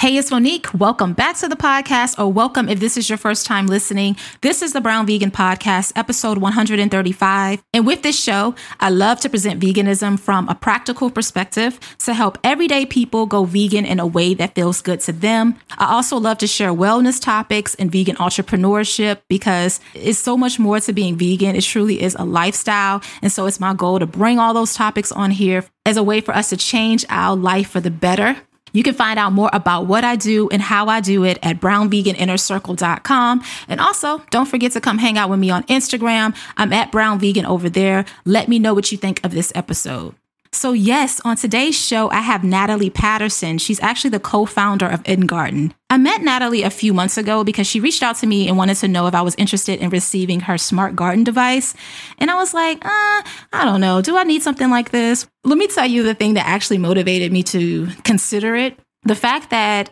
Hey, it's Monique. Welcome back to the podcast, or welcome if this is your first time listening. This is the Brown Vegan Podcast, episode 135. And with this show, I love to present veganism from a practical perspective to help everyday people go vegan in a way that feels good to them. I also love to share wellness topics and vegan entrepreneurship because it's so much more to being vegan. It truly is a lifestyle. And so it's my goal to bring all those topics on here as a way for us to change our life for the better. You can find out more about what I do and how I do it at brownveganinnercircle.com. And also, don't forget to come hang out with me on Instagram. I'm at Brown Vegan over there. Let me know what you think of this episode. So, yes, on today's show, I have Natalie Patterson. She's actually the co founder of InGarden. I met Natalie a few months ago because she reached out to me and wanted to know if I was interested in receiving her smart garden device. And I was like, uh, I don't know. Do I need something like this? Let me tell you the thing that actually motivated me to consider it. The fact that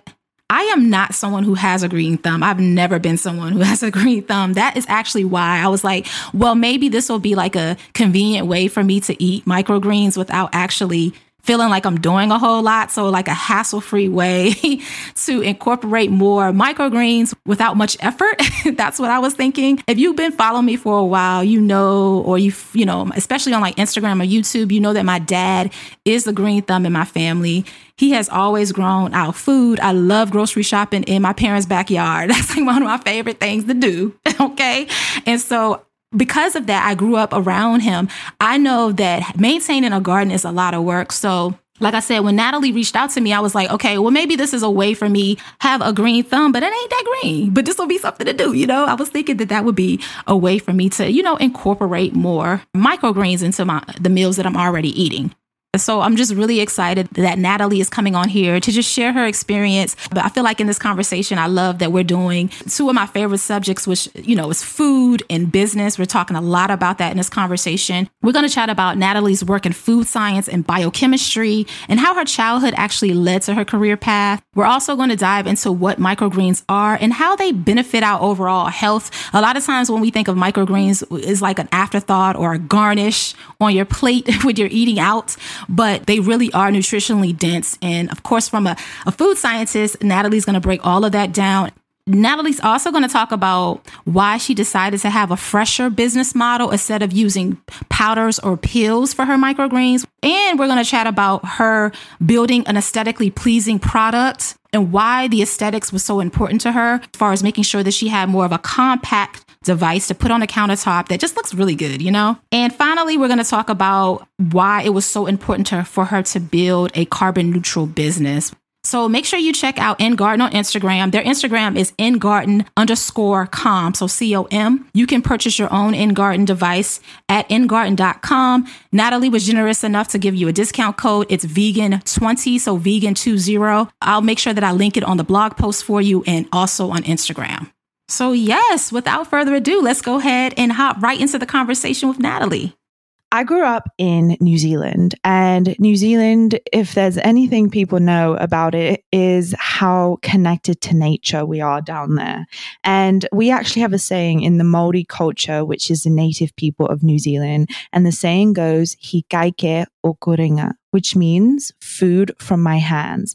I am not someone who has a green thumb. I've never been someone who has a green thumb. That is actually why I was like, well, maybe this will be like a convenient way for me to eat microgreens without actually feeling like I'm doing a whole lot. So, like a hassle free way to incorporate more microgreens without much effort. That's what I was thinking. If you've been following me for a while, you know, or you, you know, especially on like Instagram or YouTube, you know that my dad is the green thumb in my family. He has always grown our food. I love grocery shopping in my parents' backyard. That's like one of my favorite things to do. okay. And so because of that, I grew up around him. I know that maintaining a garden is a lot of work. So like I said, when Natalie reached out to me, I was like, okay, well, maybe this is a way for me have a green thumb, but it ain't that green. But this will be something to do, you know. I was thinking that that would be a way for me to, you know, incorporate more microgreens into my the meals that I'm already eating. So I'm just really excited that Natalie is coming on here to just share her experience. But I feel like in this conversation, I love that we're doing two of my favorite subjects, which, you know, is food and business. We're talking a lot about that in this conversation. We're going to chat about Natalie's work in food science and biochemistry and how her childhood actually led to her career path. We're also going to dive into what microgreens are and how they benefit our overall health. A lot of times when we think of microgreens is like an afterthought or a garnish on your plate when you're eating out but they really are nutritionally dense. And of course, from a, a food scientist, Natalie's going to break all of that down. Natalie's also going to talk about why she decided to have a fresher business model instead of using powders or pills for her microgreens. And we're going to chat about her building an aesthetically pleasing product and why the aesthetics was so important to her as far as making sure that she had more of a compact device to put on a countertop that just looks really good, you know? And finally, we're going to talk about why it was so important to, for her to build a carbon neutral business. So make sure you check out InGarden on Instagram. Their Instagram is InGarden underscore com. So C O M. You can purchase your own InGarden device at InGarden.com. Natalie was generous enough to give you a discount code. It's vegan20, so vegan20. I'll make sure that I link it on the blog post for you and also on Instagram. So, yes, without further ado, let's go ahead and hop right into the conversation with Natalie. I grew up in New Zealand, and New Zealand, if there's anything people know about it, is how connected to nature we are down there. And we actually have a saying in the Maori culture, which is the native people of New Zealand, and the saying goes, "Hi which means food from my hands.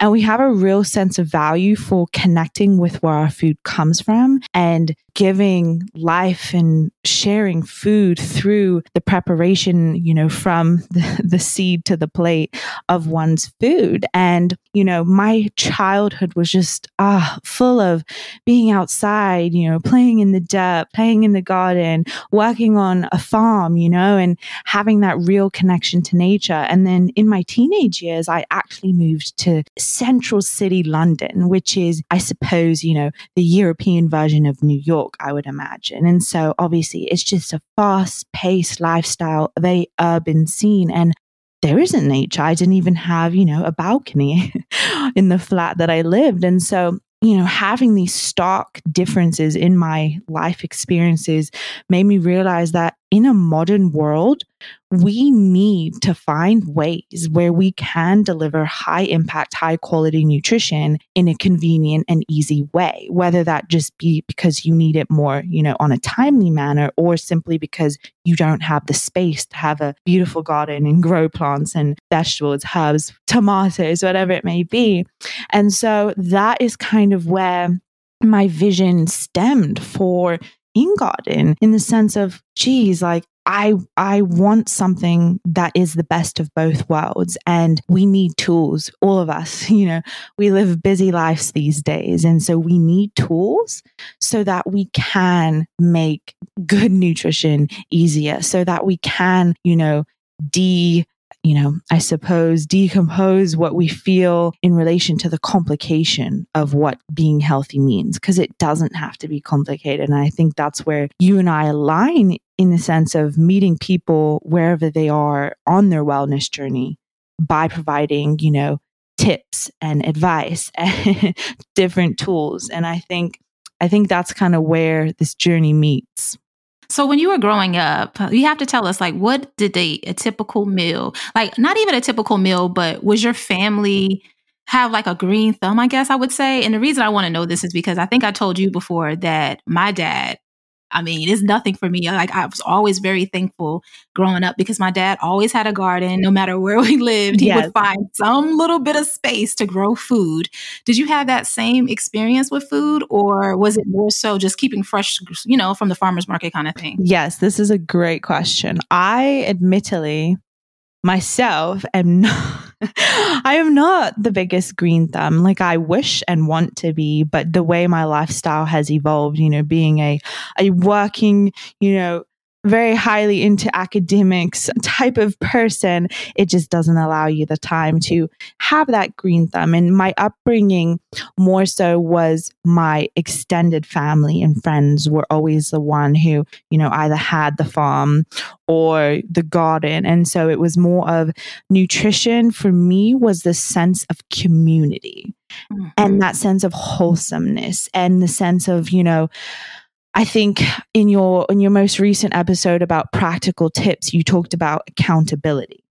And we have a real sense of value for connecting with where our food comes from and giving life and sharing food through the preparation, you know, from the, the seed to the plate of one's food. And, you know, my childhood was just ah full of being outside, you know, playing in the dirt, playing in the garden, working on a farm, you know, and having that real connection to nature. And then in my teenage years, I actually moved to central city London, which is, I suppose, you know, the European version of New York, I would imagine. And so obviously it's just a fast paced lifestyle, very urban scene. And there isn't nature. I didn't even have, you know, a balcony in the flat that I lived. And so you know, having these stark differences in my life experiences made me realize that in a modern world, we need to find ways where we can deliver high impact, high quality nutrition in a convenient and easy way, whether that just be because you need it more, you know, on a timely manner or simply because you don't have the space to have a beautiful garden and grow plants and vegetables, herbs, tomatoes, whatever it may be. And so that is kind of where my vision stemmed for in garden in the sense of, geez, like I I want something that is the best of both worlds and we need tools all of us you know we live busy lives these days and so we need tools so that we can make good nutrition easier so that we can you know de you know, I suppose, decompose what we feel in relation to the complication of what being healthy means, because it doesn't have to be complicated. And I think that's where you and I align in the sense of meeting people wherever they are on their wellness journey by providing, you know, tips and advice and different tools. And I think, I think that's kind of where this journey meets. So when you were growing up, you have to tell us like what did they a typical meal, like not even a typical meal, but was your family have like a green thumb, I guess I would say. And the reason I want to know this is because I think I told you before that my dad I mean, it's nothing for me. Like I was always very thankful growing up because my dad always had a garden. No matter where we lived, he yes. would find some little bit of space to grow food. Did you have that same experience with food, or was it more so just keeping fresh, you know, from the farmers market kind of thing? Yes, this is a great question. I admittedly myself am not I am not the biggest green thumb. Like I wish and want to be, but the way my lifestyle has evolved, you know, being a a working, you know, very highly into academics type of person, it just doesn't allow you the time to have that green thumb. And my upbringing more so was my extended family and friends were always the one who, you know, either had the farm or the garden. And so it was more of nutrition for me was the sense of community mm-hmm. and that sense of wholesomeness and the sense of, you know, I think in your in your most recent episode about practical tips, you talked about accountability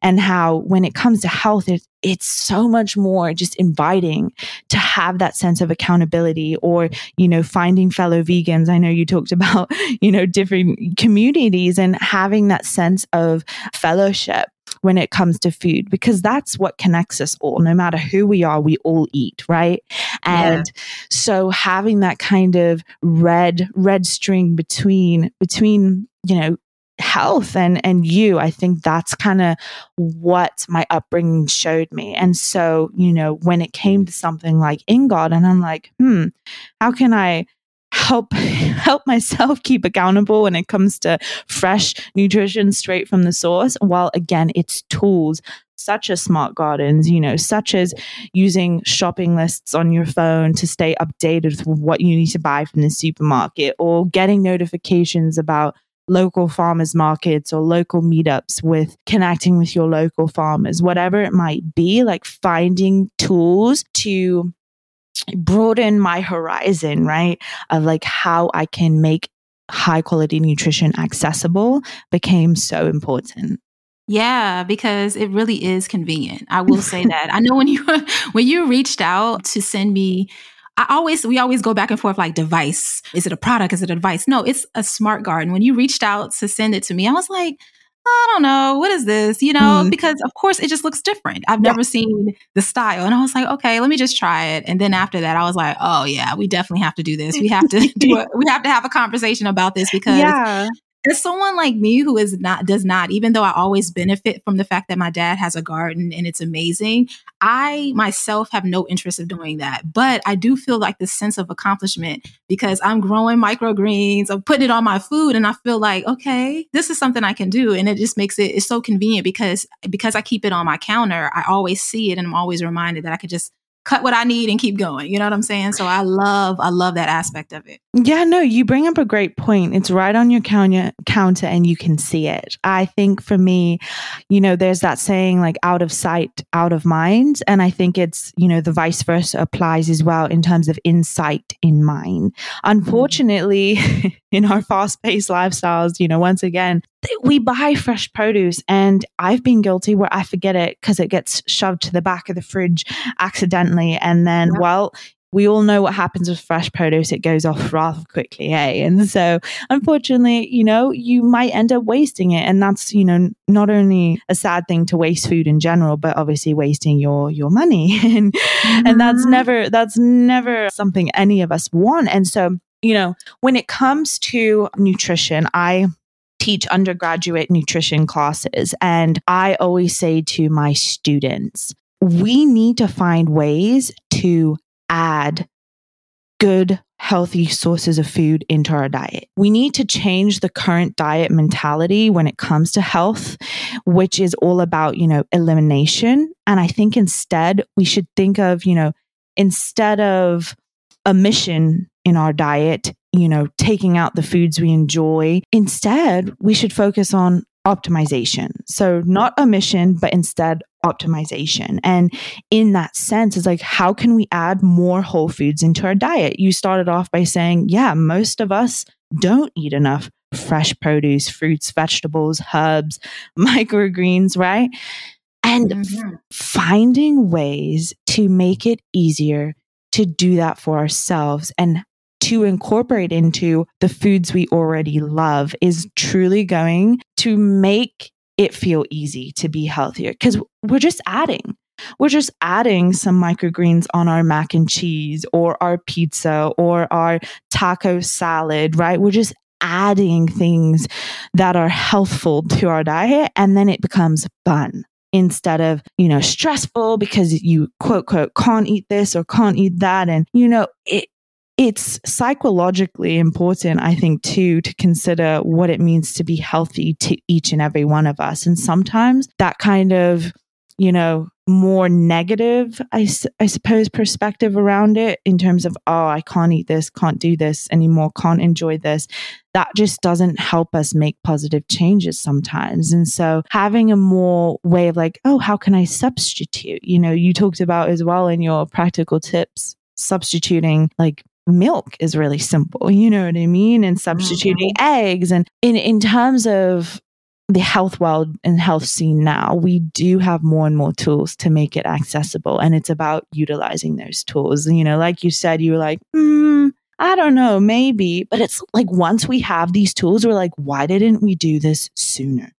and how when it comes to health, it, it's so much more just inviting to have that sense of accountability or, you know, finding fellow vegans. I know you talked about, you know, different communities and having that sense of fellowship when it comes to food because that's what connects us all. No matter who we are, we all eat, right? And yeah. so having that kind of red red string between between you know health and and you i think that's kind of what my upbringing showed me and so you know when it came to something like InGarden i'm like hmm how can i help help myself keep accountable when it comes to fresh nutrition straight from the source. While again it's tools such as smart gardens you know such as using shopping lists on your phone to stay updated with what you need to buy from the supermarket or getting notifications about local farmers markets or local meetups with connecting with your local farmers whatever it might be like finding tools to broaden my horizon, right? Of like how I can make high quality nutrition accessible became so important. Yeah, because it really is convenient. I will say that. I know when you when you reached out to send me I always we always go back and forth like device. Is it a product? Is it a device? No, it's a smart garden. When you reached out to send it to me, I was like, I don't know, what is this? You know, mm. because of course it just looks different. I've never seen the style. And I was like, okay, let me just try it. And then after that, I was like, oh yeah, we definitely have to do this. We have to do it. We have to have a conversation about this because yeah as someone like me who is not does not even though i always benefit from the fact that my dad has a garden and it's amazing i myself have no interest of doing that. But i do feel like this sense of accomplishment because i'm growing microgreens i'm putting it on my food and i feel like okay this is something i can do. And it just makes it it's so convenient because because i keep it on my counter i always see it and i'm always reminded that i could just cut what I need and keep going. You know what I'm saying? So I love, I love that aspect of it. Yeah, no, you bring up a great point. It's right on your counter, counter and you can see it. I think for me, you know, there's that saying like out of sight, out of mind. And I think it's, you know, the vice versa applies as well in terms of insight in mind. Mm-hmm. Unfortunately, in our fast paced lifestyles, you know, once again, we buy fresh produce and I've been guilty where I forget it because it gets shoved to the back of the fridge accidentally. And then, yeah. well, we all know what happens with fresh produce. It goes off rather quickly, eh? And so, unfortunately, you know, you might end up wasting it. And that's, you know, not only a sad thing to waste food in general, but obviously wasting your, your money. and, mm-hmm. and that's mm-hmm. never, that's never something any of us want. And so, you know, when it comes to nutrition, I teach undergraduate nutrition classes. And I always say to my students, we need to find ways to add good, healthy sources of food into our diet. We need to change the current diet mentality when it comes to health, which is all about, you know, elimination. And I think instead we should think of, you know, instead of omission in our diet, you know, taking out the foods we enjoy. Instead, we should focus on optimization. So, not omission, but instead optimization. And in that sense, it's like, how can we add more whole foods into our diet? You started off by saying, yeah, most of us don't eat enough fresh produce, fruits, vegetables, herbs, microgreens, right? And mm-hmm. finding ways to make it easier to do that for ourselves and to incorporate into the foods we already love is truly going to make it feel easy to be healthier because we're just adding. We're just adding some microgreens on our mac and cheese or our pizza or our taco salad, right? We're just adding things that are healthful to our diet and then it becomes fun instead of, you know, stressful because you quote, quote, can't eat this or can't eat that. And, you know, it, it's psychologically important, I think, too, to consider what it means to be healthy to each and every one of us. And sometimes that kind of, you know, more negative, I, I suppose, perspective around it in terms of, oh, I can't eat this, can't do this anymore, can't enjoy this. That just doesn't help us make positive changes sometimes. And so having a more way of like, oh, how can I substitute? You know, you talked about as well in your practical tips substituting like milk is really simple you know what i mean and substituting mm-hmm. eggs and in in terms of the health world and health scene now, we do have more and more tools to make it accessible. And it's about utilizing those tools. You know, like you said, you were like, mm, I don't know, maybe. But it's like once we have these tools, we're like, why didn't we do this sooner?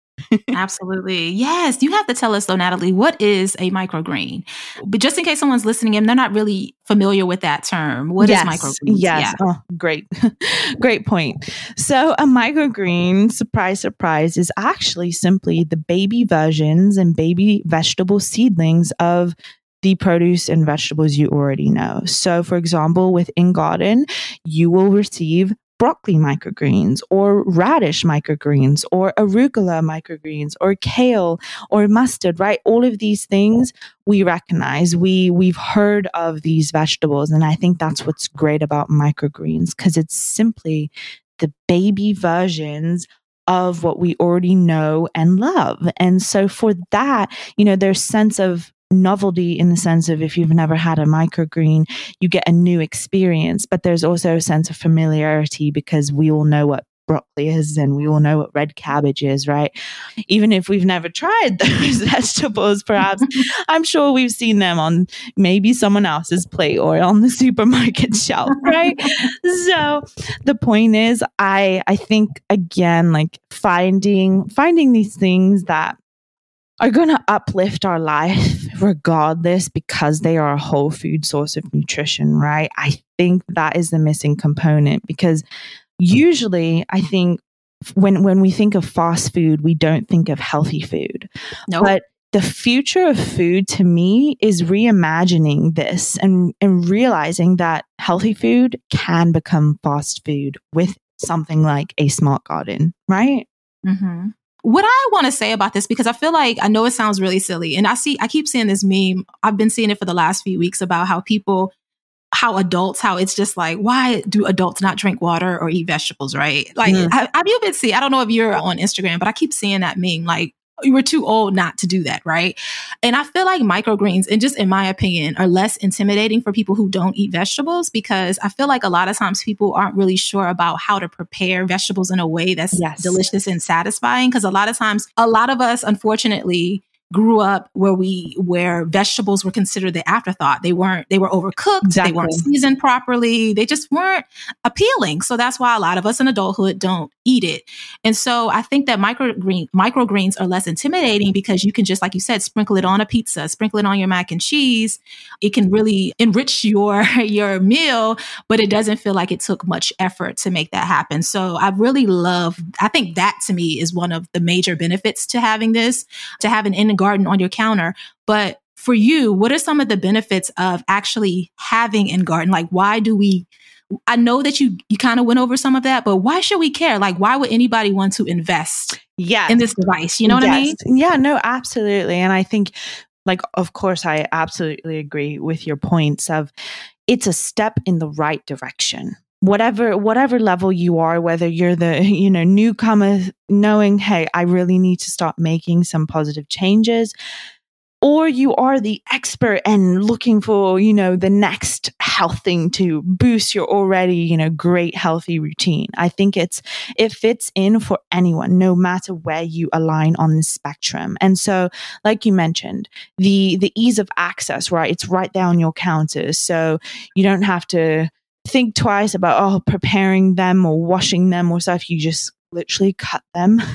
Absolutely. Yes. You have to tell us though, Natalie, what is a microgreen? But just in case someone's listening and they're not really familiar with that term, what yes, is microgreen? Yes. Yeah. Oh, great. great point. So a microgreen, surprise, surprise, is actually simply the baby versions and baby vegetable seedlings of the produce and vegetables you already know. So, for example, with In Garden, you will receive broccoli microgreens or radish microgreens or arugula microgreens or kale or mustard, right? All of these things we recognize. We we've heard of these vegetables and I think that's what's great about microgreens because it's simply the baby versions of what we already know and love. And so for that, you know, their sense of novelty in the sense of if you've never had a microgreen, you get a new experience, but there's also a sense of familiarity because we all know what broccoli is and we all know what red cabbage is, right? Even if we've never tried those vegetables, perhaps I'm sure we've seen them on maybe someone else's plate or on the supermarket shelf, right? so the point is I I think again like finding finding these things that are going to uplift our life regardless because they are a whole food source of nutrition, right? I think that is the missing component because usually I think when when we think of fast food, we don't think of healthy food. Nope. But the future of food to me is reimagining this and, and realizing that healthy food can become fast food with something like a smart garden, right? Mm-hmm. What I want to say about this, because I feel like I know it sounds really silly, and I see, I keep seeing this meme. I've been seeing it for the last few weeks about how people, how adults, how it's just like, why do adults not drink water or eat vegetables, right? Like, Mm. have, have you been see? I don't know if you're on Instagram, but I keep seeing that meme, like. You were too old not to do that, right? And I feel like microgreens, and just in my opinion, are less intimidating for people who don't eat vegetables because I feel like a lot of times people aren't really sure about how to prepare vegetables in a way that's Yes. delicious and satisfying. Because a lot of times, a lot of us, unfortunately, grew up where we where vegetables were considered the afterthought. They weren't they were overcooked, they weren't seasoned properly, they just weren't appealing. So that's why a lot of us in adulthood don't eat it. And so I think that microgreen microgreens are less intimidating because you can just like you said sprinkle it on a pizza, sprinkle it on your mac and cheese. It can really enrich your your meal, but it doesn't feel like it took much effort to make that happen. So I really love I think that to me is one of the major benefits to having this, to have an in garden on your counter. But for you, what are some of the benefits of actually having in garden? Like why do we I know that you you kind of went over some of that, but why should we care? Like why would anybody want to invest Yeah. in this device? You know what I mean? Yeah, no, absolutely. And I think, like, of course, I absolutely agree with your points of it's a step in the right direction. Whatever, whatever level you are, whether you're the, you know, newcomer knowing, hey, I really need to start making some positive changes, or you are the expert and looking for, you know, the next health thing to boost your already, you know, great healthy routine. I think it's it fits in for anyone, no matter where you align on the spectrum. And so, like you mentioned, the the ease of access, right? It's right there on your counters, so you don't have to think twice about oh preparing them or washing them or stuff. You just literally cut them.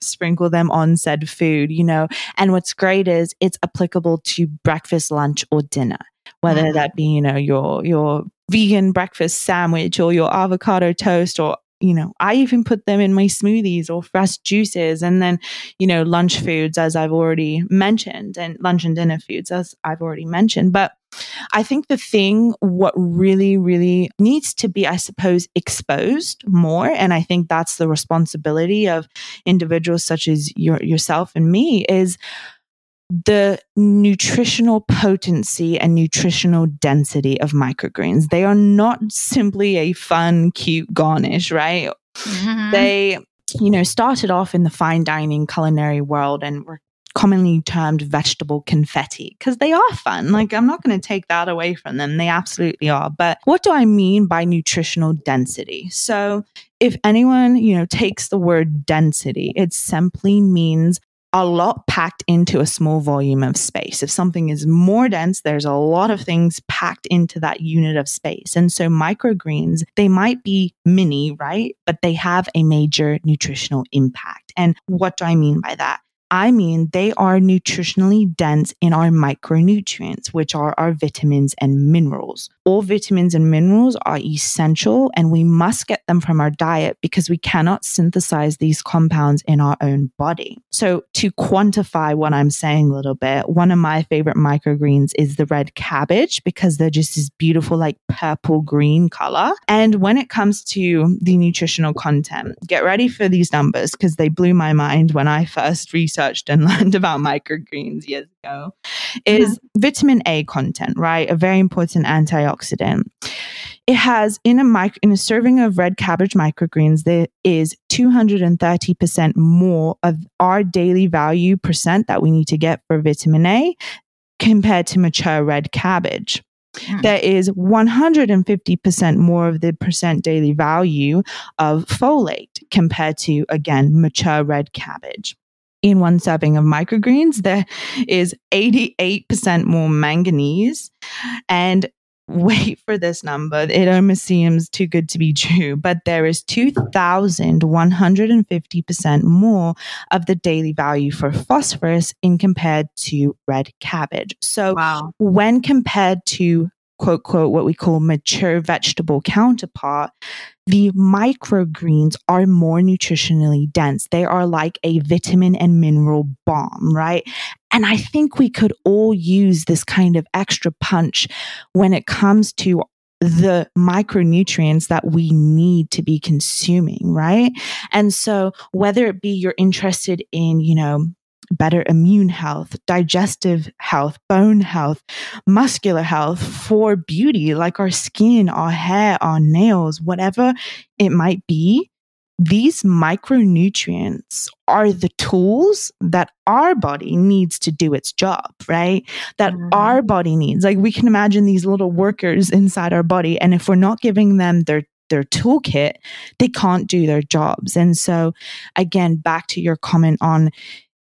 sprinkle them on said food you know and what's great is it's applicable to breakfast lunch or dinner whether Mhm. that be you know your your vegan breakfast sandwich or your avocado toast or you know i even put them in my smoothies or fresh juices and then you know lunch foods as i've already mentioned and lunch and dinner foods as i've already mentioned but i think the thing what really really needs to be i suppose exposed more and i think that's the responsibility of individuals such as your, yourself and me is the nutritional potency and nutritional density of microgreens. They are not simply a fun, cute garnish, right? Mhm. They, you know, started off in the fine dining culinary world and were commonly termed vegetable confetti because they are fun. Like, I'm not going to take that away from them. They absolutely are. But what do I mean by nutritional density? So, if anyone, you know, takes the word density, it simply means a lot packed into a small volume of space. If something is more dense, there's a lot of things packed into that unit of space. And so microgreens, they might be mini, right? But they have a major nutritional impact. And what do I mean by that? I mean, they are nutritionally dense in our micronutrients, which are our vitamins and minerals. All vitamins and minerals are essential, and we must get them from our diet because we cannot synthesize these compounds in our own body. So, to quantify what I'm saying a little bit, one of my favorite microgreens is the red cabbage because they're just this beautiful, like purple green color. And when it comes to the nutritional content, get ready for these numbers because they blew my mind when I first researched and learned about microgreens years ago. Is vitamin A content, right? A very important antioxidant. It has in a mic- in a serving of red cabbage microgreens, there is 230% more of our daily value percent that we need to get for vitamin A compared to mature red cabbage. Mm. There is 150% more of the percent daily value of folate compared to, again, mature red cabbage. In one serving of microgreens, there is 88% more manganese and wait for this number. It almost seems too good to be true, but there is 2,150% more of the daily value for phosphorus in compared to red cabbage. So wow. when compared to quote, quote, what we call mature vegetable counterpart, the microgreens are more nutritionally dense. They are like a vitamin and mineral bomb, right? And I think we could all use this kind of extra punch when it comes to the micronutrients that we need to be consuming, right? And so whether it be you're interested in, you know, better immune health, digestive health, bone health, muscular health for beauty, like our skin, our hair, our nails, whatever it might be. These micronutrients are the tools that our body needs to do its job, right? That mm-hmm. our body needs. Like we can imagine these little workers inside our body. And if we're not giving them their their toolkit, they can't do their jobs. And so, again, back to your comment on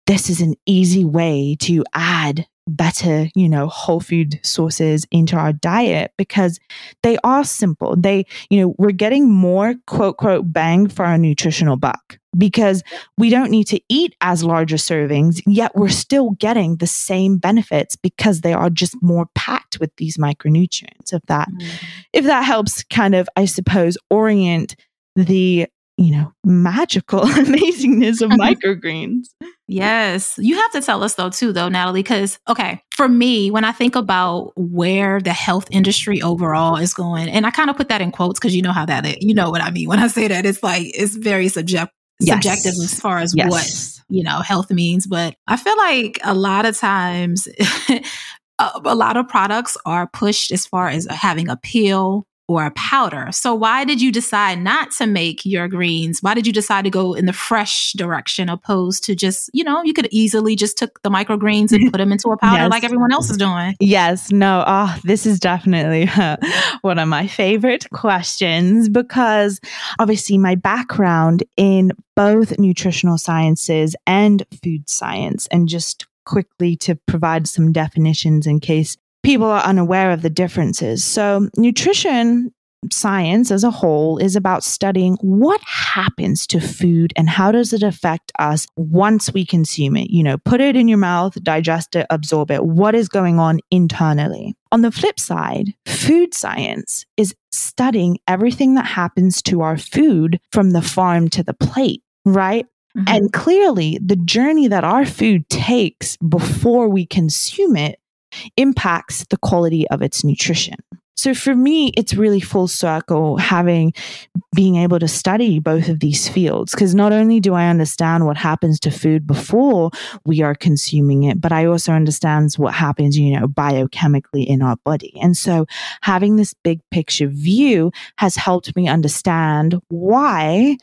this is an easy way to add better, you know, whole food sources into our diet because they are simple. They, you know, we're getting more quote, quote, bang for our nutritional buck because we don't need to eat as larger servings, yet we're still getting the same benefits because they are just more packed with these micronutrients. If that, mm-hmm. if that helps kind of, I suppose, orient the you know, magical amazingness of uh-huh. microgreens. Yes. You have to tell us though, too, though, Natalie, because, okay, for me, when I think about where the health industry overall is going, and I kind of put that in quotes because you know how that, you know what I mean. When I say that, it's like, it's very subject, yes. subjective as far as yes. what, you know, health means. But I feel like a lot of times, a lot of products are pushed as far as having a pill or a powder. So why did you decide not to make your greens? Why did you decide to go in the fresh direction opposed to just, you know, you could easily just took the microgreens and put them into a powder yes. like everyone else is doing? Yes, no. Oh, this is definitely uh, one of my favorite questions because obviously my background in both nutritional sciences and food science and just quickly to provide some definitions in case people are unaware of the differences. So, nutrition science as a whole is about studying what happens to food and how does it affect us once we consume it. You know, put it in your mouth, digest it, absorb it. What is going on internally? On the flip side, food science is studying everything that happens to our food from the farm to the plate, right? Mm-hmm. And clearly, the journey that our food takes before we consume it impacts the quality of its nutrition. So for me, it's really full circle having being able to study both of these fields because not only do I understand what happens to food before we are consuming it, but I also understand what happens, you know, biochemically in our body. And so having this big picture view has helped me understand why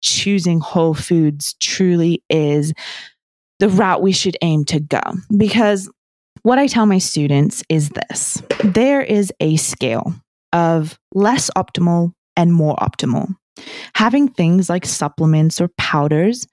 choosing whole foods truly is the route we should aim to go because what I tell my students is this there is a scale of less optimal and more optimal. Having things like supplements or powders,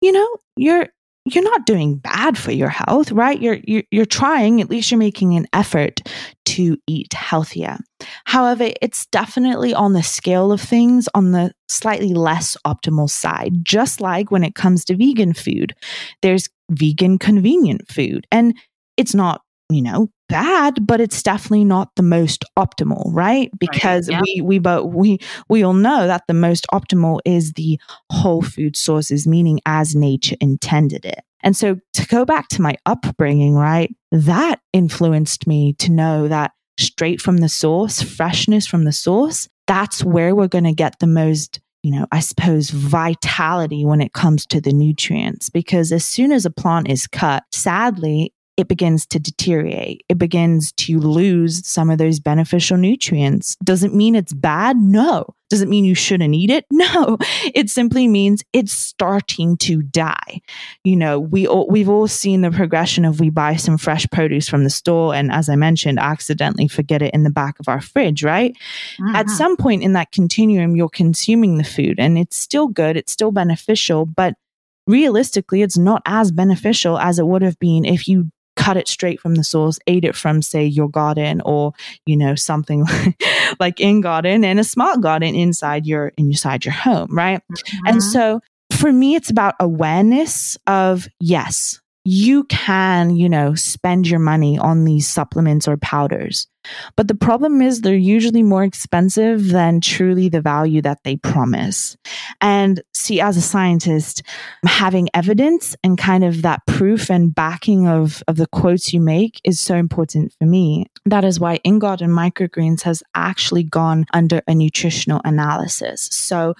you know, you're you're not doing bad for your health, right? You're, you're you're trying, at least you're making an effort to eat healthier. However, it's definitely on the scale of things on the slightly less optimal side. Just like when it comes to vegan food, there's vegan convenient food. And it's not, you know, bad, but it's definitely not the most optimal, right? Because right. Yeah. we we but we we all know that the most optimal is the whole food sources, meaning as nature intended it. And so to go back to my upbringing, right? That influenced me to know that straight from the source, freshness from the source, that's where we're going to get the most you know, I suppose vitality when it comes to the nutrients. Because as soon as a plant is cut, sadly, it begins to deteriorate. It begins to lose some of those beneficial nutrients. Doesn't mean it's bad. No. Does it mean you shouldn't eat it? No. It simply means it's starting to die. You know, we all, we've all seen the progression of we buy some fresh produce from the store and as I mentioned, accidentally forget it in the back of our fridge, right? Mm-hmm. At some point in that continuum, you're consuming the food and it's still good, it's still beneficial, but realistically, it's not as beneficial as it would have been if you cut it straight from the source, ate it from, say, your garden or, you know, something like in garden and a smart garden inside your inside your home, right? Mm-hmm. And so for me, it's about awareness of yes, you can, you know, spend your money on these supplements or powders. But the problem is they're usually more expensive than truly the value that they promise. And see, as a scientist, having evidence and kind of that proof and backing of, of the quotes you make is so important for me. That is why In Garden Microgreens has actually gone under a nutritional analysis. So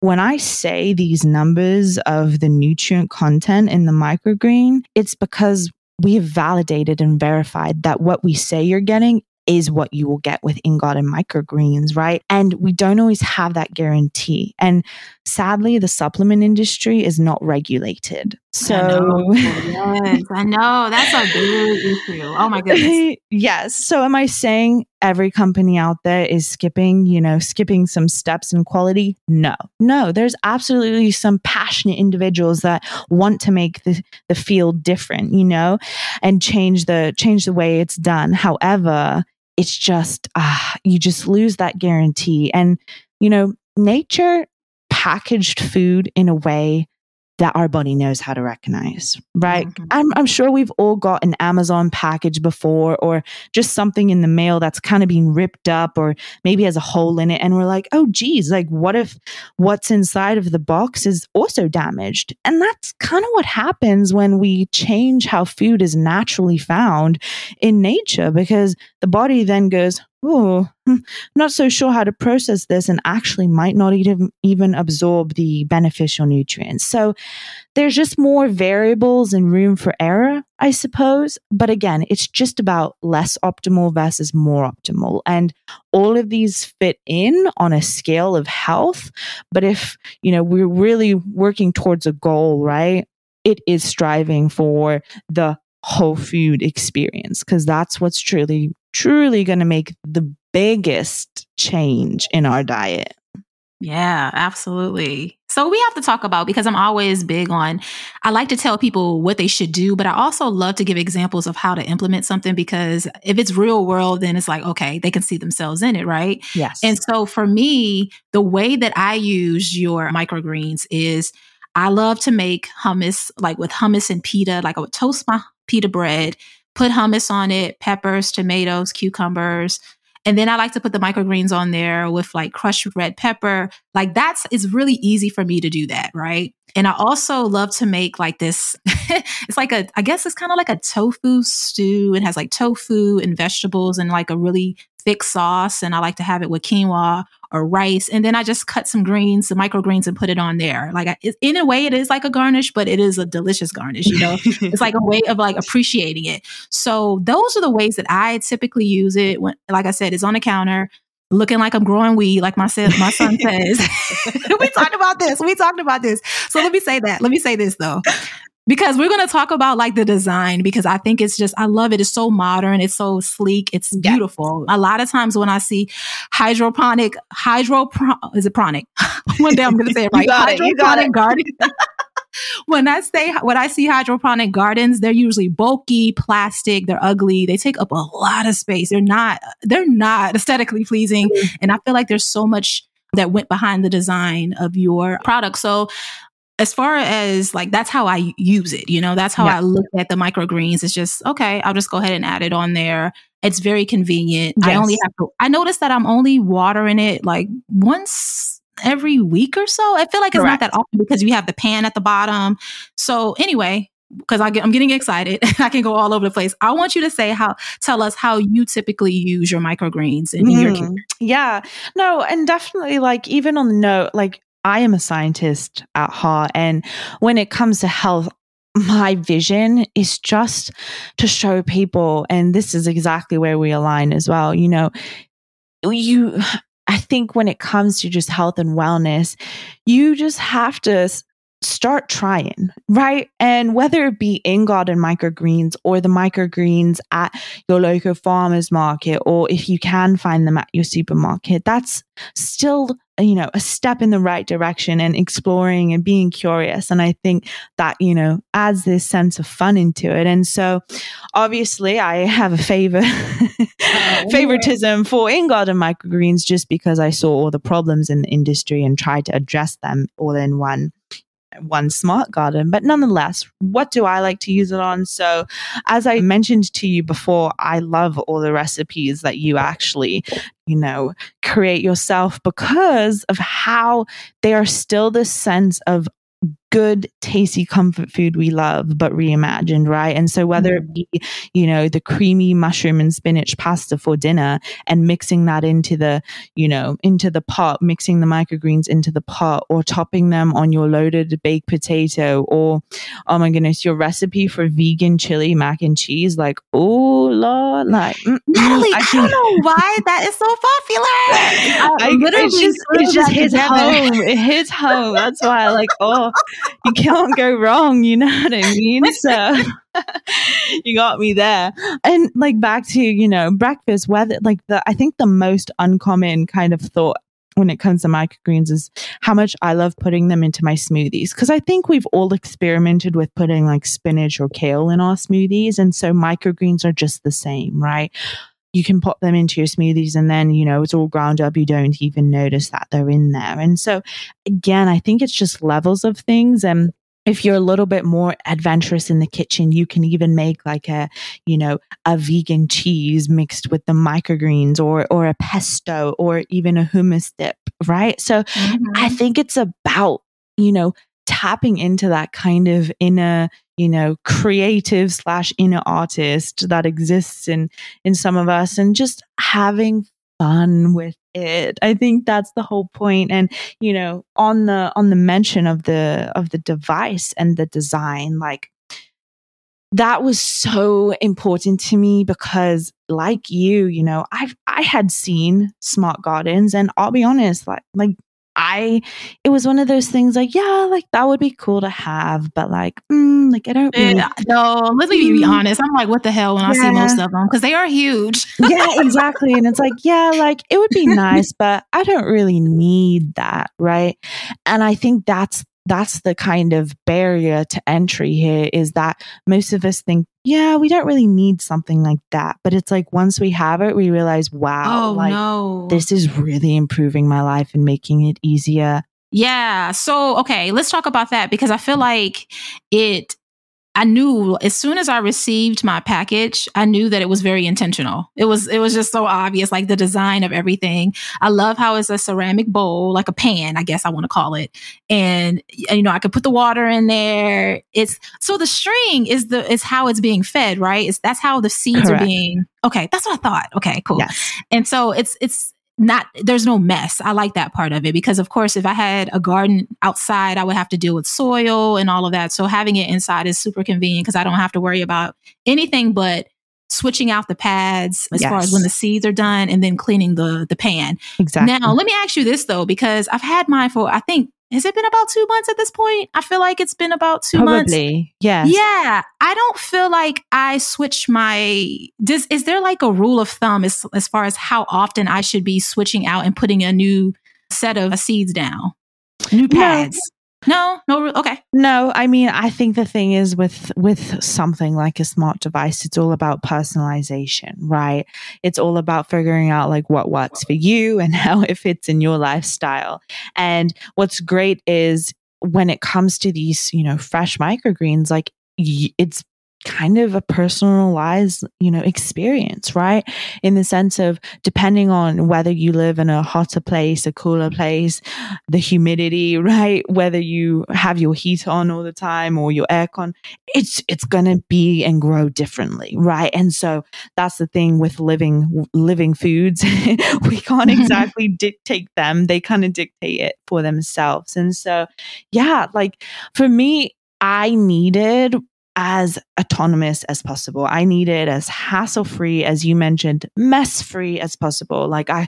when I say these numbers of the nutrient content in the microgreen, it's because we have validated and verified that what we say you're getting is what you will get with In Garden microgreens, right? And we don't always have that guarantee. And sadly, the supplement industry is not regulated. So, I know, yes, I know. that's a big issue. Oh my goodness. yes. So, am I saying every company out there is skipping, you know, skipping some steps in quality? No, no. There's absolutely some passionate individuals that want to make the, the field different, you know, and change the change the way it's done. However, it's just ah, you just lose that guarantee. And you know, nature packaged food in a way that our body knows how to recognize, right? Mm-hmm. I'm, I'm sure we've all got an Amazon package before or just something in the mail that's kind of being ripped up or maybe has a hole in it. And we're like, oh, geez, like what if what's inside of the box is also damaged? And that's kind of what happens when we change how food is naturally found in nature because the body then goes, oh, I'm hmm. not so sure how to process this and actually might not even, even absorb the beneficial nutrients. So there's just more variables and room for error, I suppose. But again, it's just about less optimal versus more optimal. And all of these fit in on a scale of health. But if, you know, we're really working towards a goal, right? It is striving for the whole food experience because that's what's truly truly going to make the biggest change in our diet. Yeah, absolutely. So we have to talk about because I'm always big on I like to tell people what they should do, but I also love to give examples of how to implement something because if it's real world then it's like okay, they can see themselves in it, right? Yes. And so for me, the way that I use your microgreens is I love to make hummus like with hummus and pita, like I would toast my pita bread, put hummus on it, peppers, tomatoes, cucumbers. And then I like to put the microgreens on there with like crushed red pepper. Like that's it's really easy for me to do that, right? And I also love to make like this it's like a I guess it's kind of like a tofu stew. It has like tofu and vegetables and like a really thick sauce and I like to have it with quinoa or rice. And then I just cut some greens, some microgreens and put it on there. Like I, in a way, it is like a garnish, but it is a delicious garnish, you know, it's like a way of like appreciating it. So those are the ways that I typically use it. When, like I said, it's on the counter looking like I'm growing weed, like my, son, my son says. we talked about this. We talked about this. So let me say that. Let me say this though because we're going to talk about like the design because I think it's just I love it. It's so modern, it's so sleek, it's beautiful. A lot of times when I see hydroponic hydro is it pronic? One day I'm going to say it right. hydroponic garden. when I say when I see hydroponic gardens, they're usually bulky, plastic, they're ugly, they take up a lot of space. They're not they're not aesthetically pleasing, mm-hmm. and I feel like there's so much that went behind the design of your product. So as far as like that's how I use it, you know, that's how yeah. I look at the microgreens. It's just okay, I'll just go ahead and add it on there. It's very convenient. Yes. I only have to I notice that I'm only watering it like once every week or so. I feel like it's Correct. not that often because you have the pan at the bottom. So anyway, because I get, I'm getting excited, I can go all over the place. I want you to say how, tell us how you typically use your microgreens in, mm, your kitchen. Yeah, no, and definitely like even on the note, like I am a scientist at heart. And when it comes to health, my vision is just to show people, and this is exactly where we align as well. You know, you, I think when it comes to just health and wellness, you just have to start trying, right? And whether it be in garden microgreens or the microgreens at your local farmers market, or if you can find them at your supermarket, that's still, you know, a step in the right direction and exploring and being curious. And I think that, you know, adds this sense of fun into it. And so obviously I have a favor, oh, favoritism for in garden microgreens just because I saw all the problems in the industry and tried to address them all in one one smart garden. But nonetheless, what do I like to use it on? So, as I mentioned to you before, I love all the recipes that you actually, you know, create yourself because of how they are still this sense of good, tasty comfort food we love, but reimagined, right? And so whether it mm-hmm. be, you know, the creamy mushroom and spinach pasta for dinner and mixing that into the, you know, into the pot, mixing the microgreens into the pot or topping them on your loaded baked potato or, oh my goodness, your recipe for vegan chili mac and cheese, like, oh Lord, like, mm, Natalie, I, I, don't know why that is so popular. I, I, it's just, it's just his home. It hits home. That's why, like, oh, you can't go wrong. You know what I mean? So you got me there. And like back to, you know, breakfast, whether like the, I think the most uncommon kind of thought when it comes to microgreens is how much I love putting them into my smoothies. Cause I think we've all experimented with putting like spinach or kale in our smoothies. And so microgreens are just the same, right? You can pop them into your smoothies and then, you know, it's all ground up. You don't even notice that they're in there. And so again, I think it's just levels of things. And if you're a little bit more adventurous in the kitchen, you can even make like a, you know, a vegan cheese mixed with the microgreens or, or a pesto or even a hummus dip, right? So mm-hmm. I think it's about, you know, tapping into that kind of inner you know creative slash inner artist that exists in in some of us and just having fun with it. I think that's the whole point. And you know on the on the mention of the of the device and the design like that was so important to me because like you you know i've i had seen smart gardens and i'll be honest like like I, it was one of those things like, yeah, like that would be cool to have, but like, mm, like I don't really. No, let me be mm. honest. I'm like, what the hell when yeah. I see most of them because they are huge. yeah, exactly. And it's like, yeah, like it would be nice, but I don't really need that, right? And I think that's that's the kind of barrier to entry here is that most of us think, yeah, we don't really need something like that. But it's like once we have it, we realize, wow, oh, like no. this is really improving my life and making it easier. Yeah. So, okay, let's talk about that because I feel like it I knew as soon as I received my package, I knew that it was very intentional. It was it was just so obvious, like the design of everything. I love how it's a ceramic bowl, like a pan, I guess I want to call it. And you know, I could put the water in there. It's so the string is the is how it's being fed, right? It's that's how the seeds Correct. are being okay. That's what I thought. Okay, cool. Yes. And so it's it's not there's no mess. I like that part of it because of course if I had a garden outside, I would have to deal with soil and all of that. So having it inside is super convenient because I don't have to worry about anything but switching out the pads as yes. far as when the seeds are done and then cleaning the the pan. Exactly. Now, let me ask you this though because I've had mine for I think has it been about two months at this point? I feel like it's been about two Probably, months. Yeah. Yeah. I don't feel like I switch my. Does is there like a rule of thumb as as far as how often I should be switching out and putting a new set of seeds down, new pads? No, no, okay. No, I mean, I think the thing is with with something like a smart device, it's all about personalization, right? It's all about figuring out like what works for you and how it fits in your lifestyle. And what's great is when it comes to these, you know, fresh microgreens, like it's kind of a personalized, you know, experience, right? In the sense of depending on whether you live in a hotter place, a cooler place, the humidity, right? Whether you have your heat on all the time or your aircon, it's it's going to be and grow differently, right? And so that's the thing with living living foods. we can't exactly dictate them. They kind of dictate it for themselves. And so yeah, like for me I needed as autonomous as possible. I need it as hassle free, as you mentioned, mess free as possible. Like I,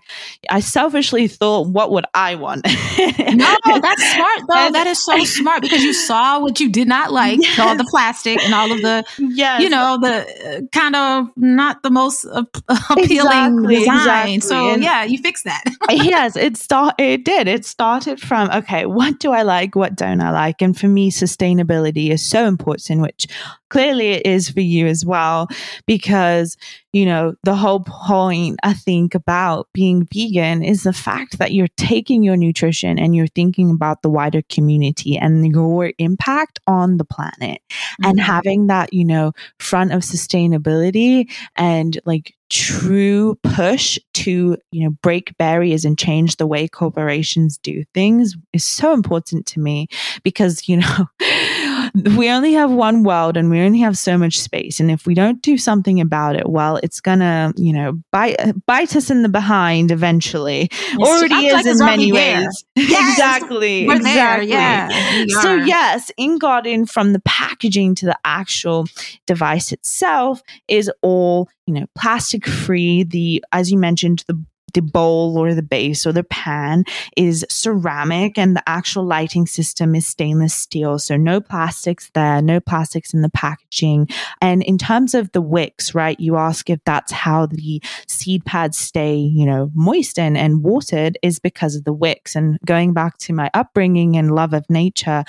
I selfishly thought, what would I want? no, that's smart though. And, that is so smart because you saw what you did not like, yes. all the plastic and all of the, yes. you know, the uh, kind of not the most uh, appealing exactly, design. Exactly. So and yeah, you fixed that. yes, it start. It did. It started from okay, what do I like? What don't I like? And for me, sustainability is so important, which clearly it is for you as well because you know the whole point i think about being vegan is the fact that you're taking your nutrition and you're thinking about the wider community and your impact on the planet mm-hmm. and having that you know front of sustainability and like true push to you know break barriers and change the way corporations do things is so important to me because you know we only have one world and we only have so much space. And if we don't do something about it, well, it's gonna, you know, bite bite us in the behind eventually. Already is like in many ways. Yes, exactly. Exactly. There, yeah. So yes, InGarden from the packaging to the actual device itself is all you know plastic free the as you mentioned the the bowl or the base or the pan is ceramic and the actual lighting system is stainless steel. So no plastics there, no plastics in the packaging. And in terms of the wicks, right, you ask if that's how the seed pads stay, you know, moist and, and watered is because of the wicks. And going back to my upbringing and love of nature,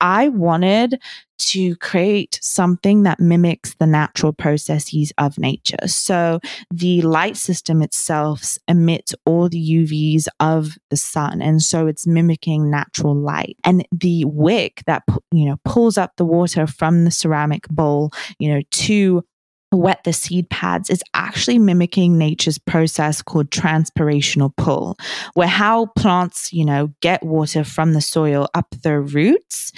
I wanted to create something that mimics the natural processes of nature. So the light system itself emits all the UVs of the sun. And so it's mimicking natural light. And the wick that, you know, pulls up the water from the ceramic bowl, you know, to wet the seed pads is actually mimicking nature's process called transpirational pull, where how plants, you know, get water from the soil up their roots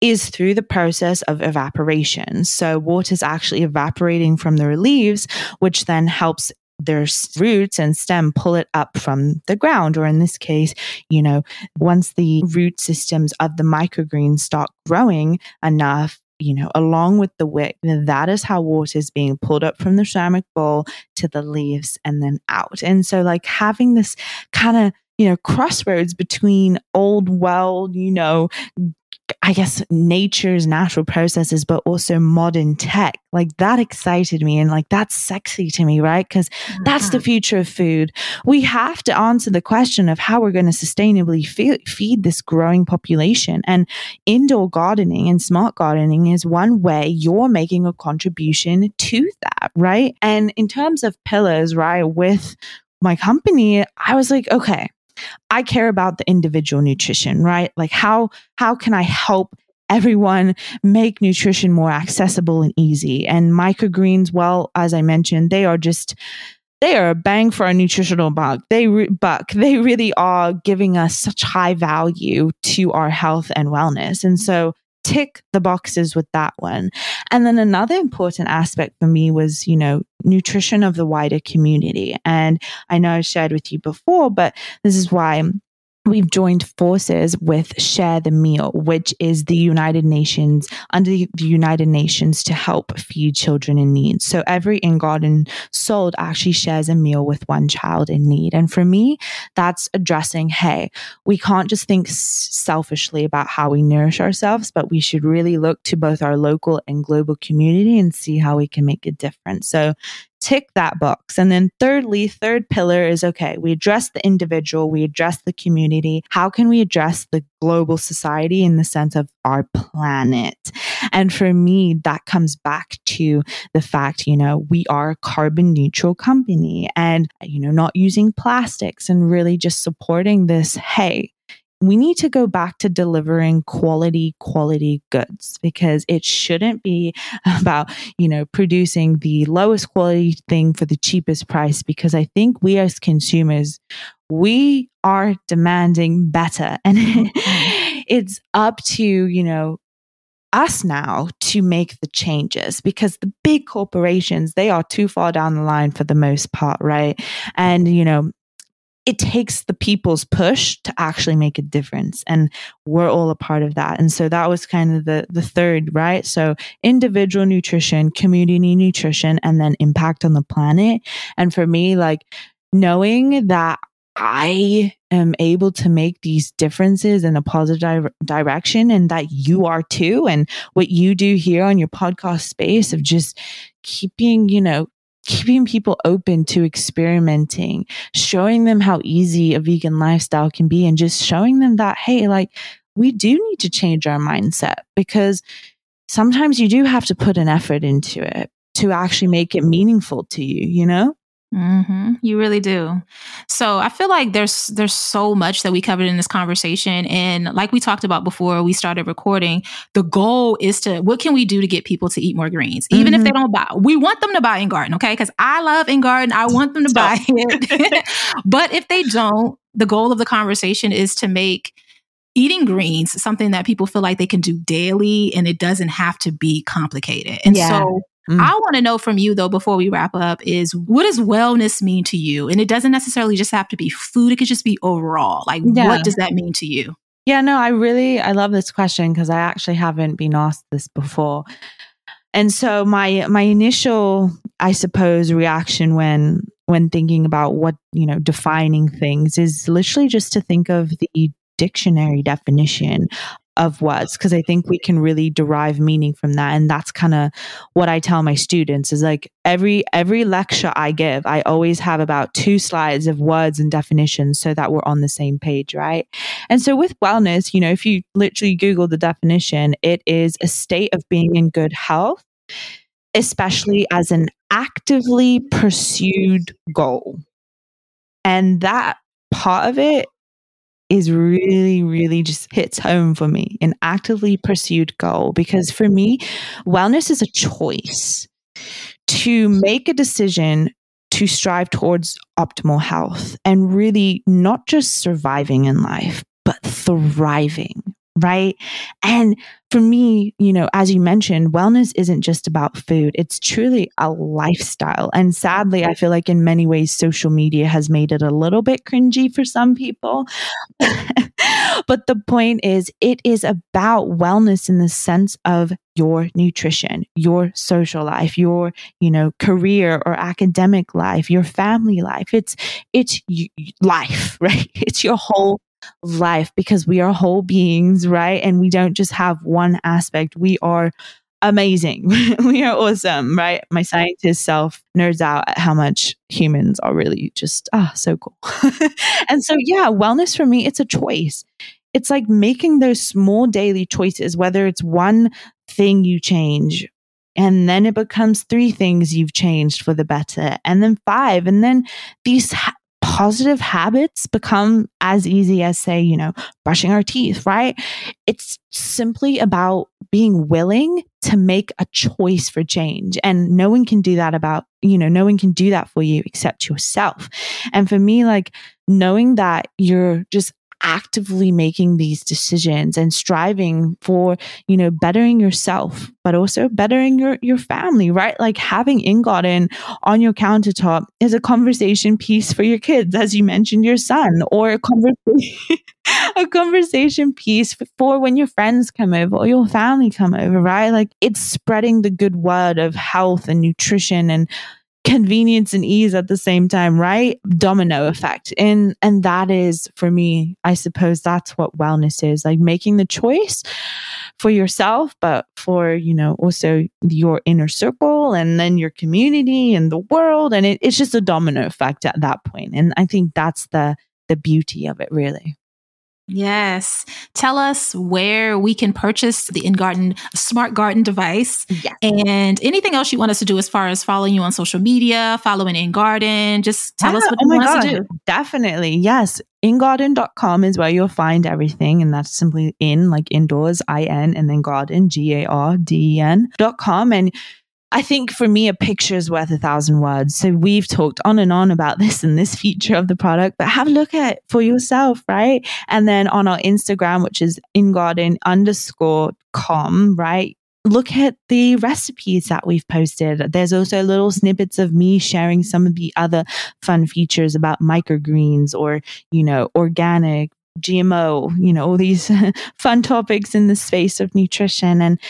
is through the process of evaporation. So water is actually evaporating from their leaves, which then helps their roots and stem pull it up from the ground. Or in this case, you know, once the root systems of the microgreens start growing enough, you know, along with the wick, that is how water is being pulled up from the ceramic bowl to the leaves and then out. And so, like, having this kind of you know, crossroads between old, well, you know, I guess nature's natural processes, but also modern tech. Like that excited me and like that's sexy to me, right? Because mm-hmm. that's the mm-hmm. future of food. We have to answer the question of how we're going to sustainably fe- feed this growing population. And indoor gardening and smart gardening is one way you're making a contribution to that, right? And in terms of pillars, right, with my company, I was like, okay, I care about the individual nutrition, right? Like how how can I help everyone make nutrition more accessible and easy? And microgreens, well, as I mentioned, they are just they are a bang for a nutritional buck. They re- buck. They really are giving us such high value to our health and wellness. And so tick the boxes with that one. And then another important aspect for me was, you know, nutrition of the wider community. And I know I've shared with you before, but this is why we've joined forces with Share the Meal, which is the United Nations under the United Nations to help feed children in need. So every InGarden sold actually shares a meal with one child in need. And for me, that's addressing, hey, we can't just think selfishly about how we nourish ourselves, but we should really look to both our local and global community and see how we can make a difference. So tick that box. And then thirdly, third pillar is okay, we address the individual, we address the community. How can we address the global society in the sense of our planet? And for me, that comes back to the fact, you know, we are a carbon neutral company and, you know, not using plastics and really just supporting this, hey, we need to go back to delivering quality, quality goods because it shouldn't be about, you know, producing the lowest quality thing for the cheapest price. Because I think we as consumers, we are demanding better. And mm-hmm. it's up to, you know, us now to make the changes because the big corporations they are too far down the line for the most part right and you know it takes the people's push to actually make a difference and we're all a part of that and so that was kind of the the third right so individual nutrition community nutrition and then impact on the planet and for me like knowing that I am able to make these differences in a positive di- direction and that you are too. And what you do here on your podcast space of just keeping, you know, keeping people open to experimenting, showing them how easy a vegan lifestyle can be, and just showing them that, hey, like we do need to change our mindset because sometimes you do have to put an effort into it to actually make it meaningful to you, you know? Mm-hmm. You really do. So I feel like there's there's so much that we covered in this conversation, and like we talked about before we started recording, the goal is to what can we do to get people to eat more greens, even mm-hmm. if they don't buy. We want them to buy InGarden, okay? Because I love InGarden. I want them to buy it. but if they don't, the goal of the conversation is to make eating greens something that people feel like they can do daily, and it doesn't have to be complicated. And yeah. so Mm. I want to know from you though, before we wrap up, is what does wellness mean to you? And it doesn't necessarily just have to be food, it could just be overall. Like, yeah. what does that mean to you? Yeah, no, I really I love this question because I actually haven't been asked this before. And so my my initial, I suppose, reaction when when thinking about what, you know, defining things is literally just to think of the dictionary definition of words because I think we can really derive meaning from that. And that's kind of what I tell my students is like every every lecture I give I always have about two slides of words and definitions so that we're on the same page right? And so with wellness you know if you literally google the definition it is a state of being in good health especially as an actively pursued goal. And that part of it is really, really just hits home for me an actively pursued goal. Because for me, wellness is a choice to make a decision to strive towards optimal health and really not just surviving in life, but thriving right? And for me, you know, as you mentioned, wellness isn't just about food, it's truly a lifestyle. And sadly, I feel like in many ways, social media has made it a little bit cringy for some people. but the point is, it is about wellness in the sense of your nutrition, your social life, your, you know, career or academic life, your family life. It's, it's life, right? It's your whole life because we are whole beings, right? And we don't just have one aspect. We are amazing. we are awesome, right? My scientist self nerds out at how much humans are really just ah so cool. and so yeah, wellness for me it's a choice. It's like making those small daily choices whether it's one thing you change and then it becomes three things you've changed for the better and then five and then these ha- positive habits become as easy as, say, you know, brushing our teeth, right? It's simply about being willing to make a choice for change. And no one can do that about, you know, no one can do that for you except yourself. And for me, like knowing that you're just actively making these decisions and striving for you know bettering yourself but also bettering your your family right? Like having InGarden on your countertop is a conversation piece for your kids as you mentioned your son or a conversation a conversation piece for when your friends come over or your family come over right? Like it's spreading the good word of health and nutrition and convenience and ease at the same time, right? Domino effect. And and that is for me, I suppose that's what wellness is, like making the choice for yourself, but for, you know, also your inner circle and then your community and the world. And it, it's just a domino effect at that point. And I think that's the the beauty of it really. Yes. Tell us where we can purchase the InGarden smart garden device. Yes. And anything else you want us to do as far as following you on social media, following InGarden. Just tell yeah, us what oh you want God. us to do. Definitely. Yes. InGarden.com is where you'll find everything. And that's simply in like indoors, I N, and then garden, G A R D E N.com. And I think for me, a picture is worth a thousand words. So we've talked on and on about this and this feature of the product, but have a look at for yourself, right? And then on our Instagram, which is ingarden underscore com, right? look at the recipes that we've posted. There's also little snippets of me sharing some of the other fun features about microgreens or, you know, organic, GMO, you know, all these fun topics in the space of nutrition. And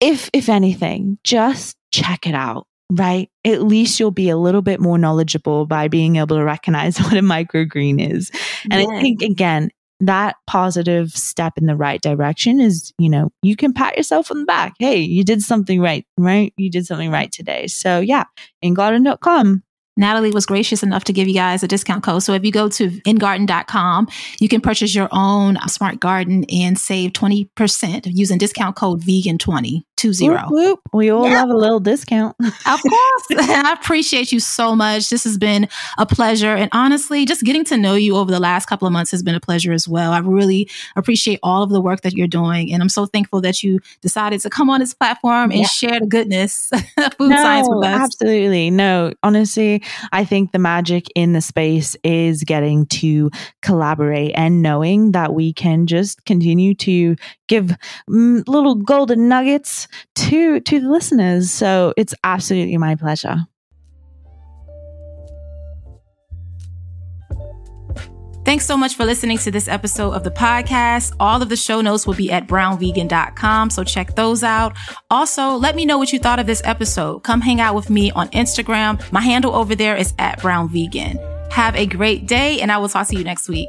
if, if anything, just check it out right? At least you'll be a little bit more knowledgeable by being able to recognize what a microgreen is. And yeah. I think, again, that positive step in the right direction is, you know, you can pat yourself on the back. Hey, you did something right, right? You did something right today. So, yeah, ingarden.com Natalie was gracious enough to give you guys a discount code. So if you go to ingarden.com, you can purchase your own smart garden and save 20% using discount code vegan20. Two zero. Whoop, whoop. We all yeah. have a little discount. of course. I appreciate you so much. This has been a pleasure. And honestly, just getting to know you over the last couple of months has been a pleasure as well. I really appreciate all of the work that you're doing. And I'm so thankful that you decided to come on this platform and yeah. share the goodness food no, science with us. Absolutely. No, honestly, I think the magic in the space is getting to collaborate and knowing that we can just continue to give mm, little golden nuggets to to the listeners. So it's absolutely my pleasure. Thanks so much for listening to this episode of the podcast. All of the show notes will be at brownvegan.com, so check those out. Also, let me know what you thought of this episode. Come hang out with me on Instagram. My handle over there is at brownvegan. Have a great day, and I will talk to you next week.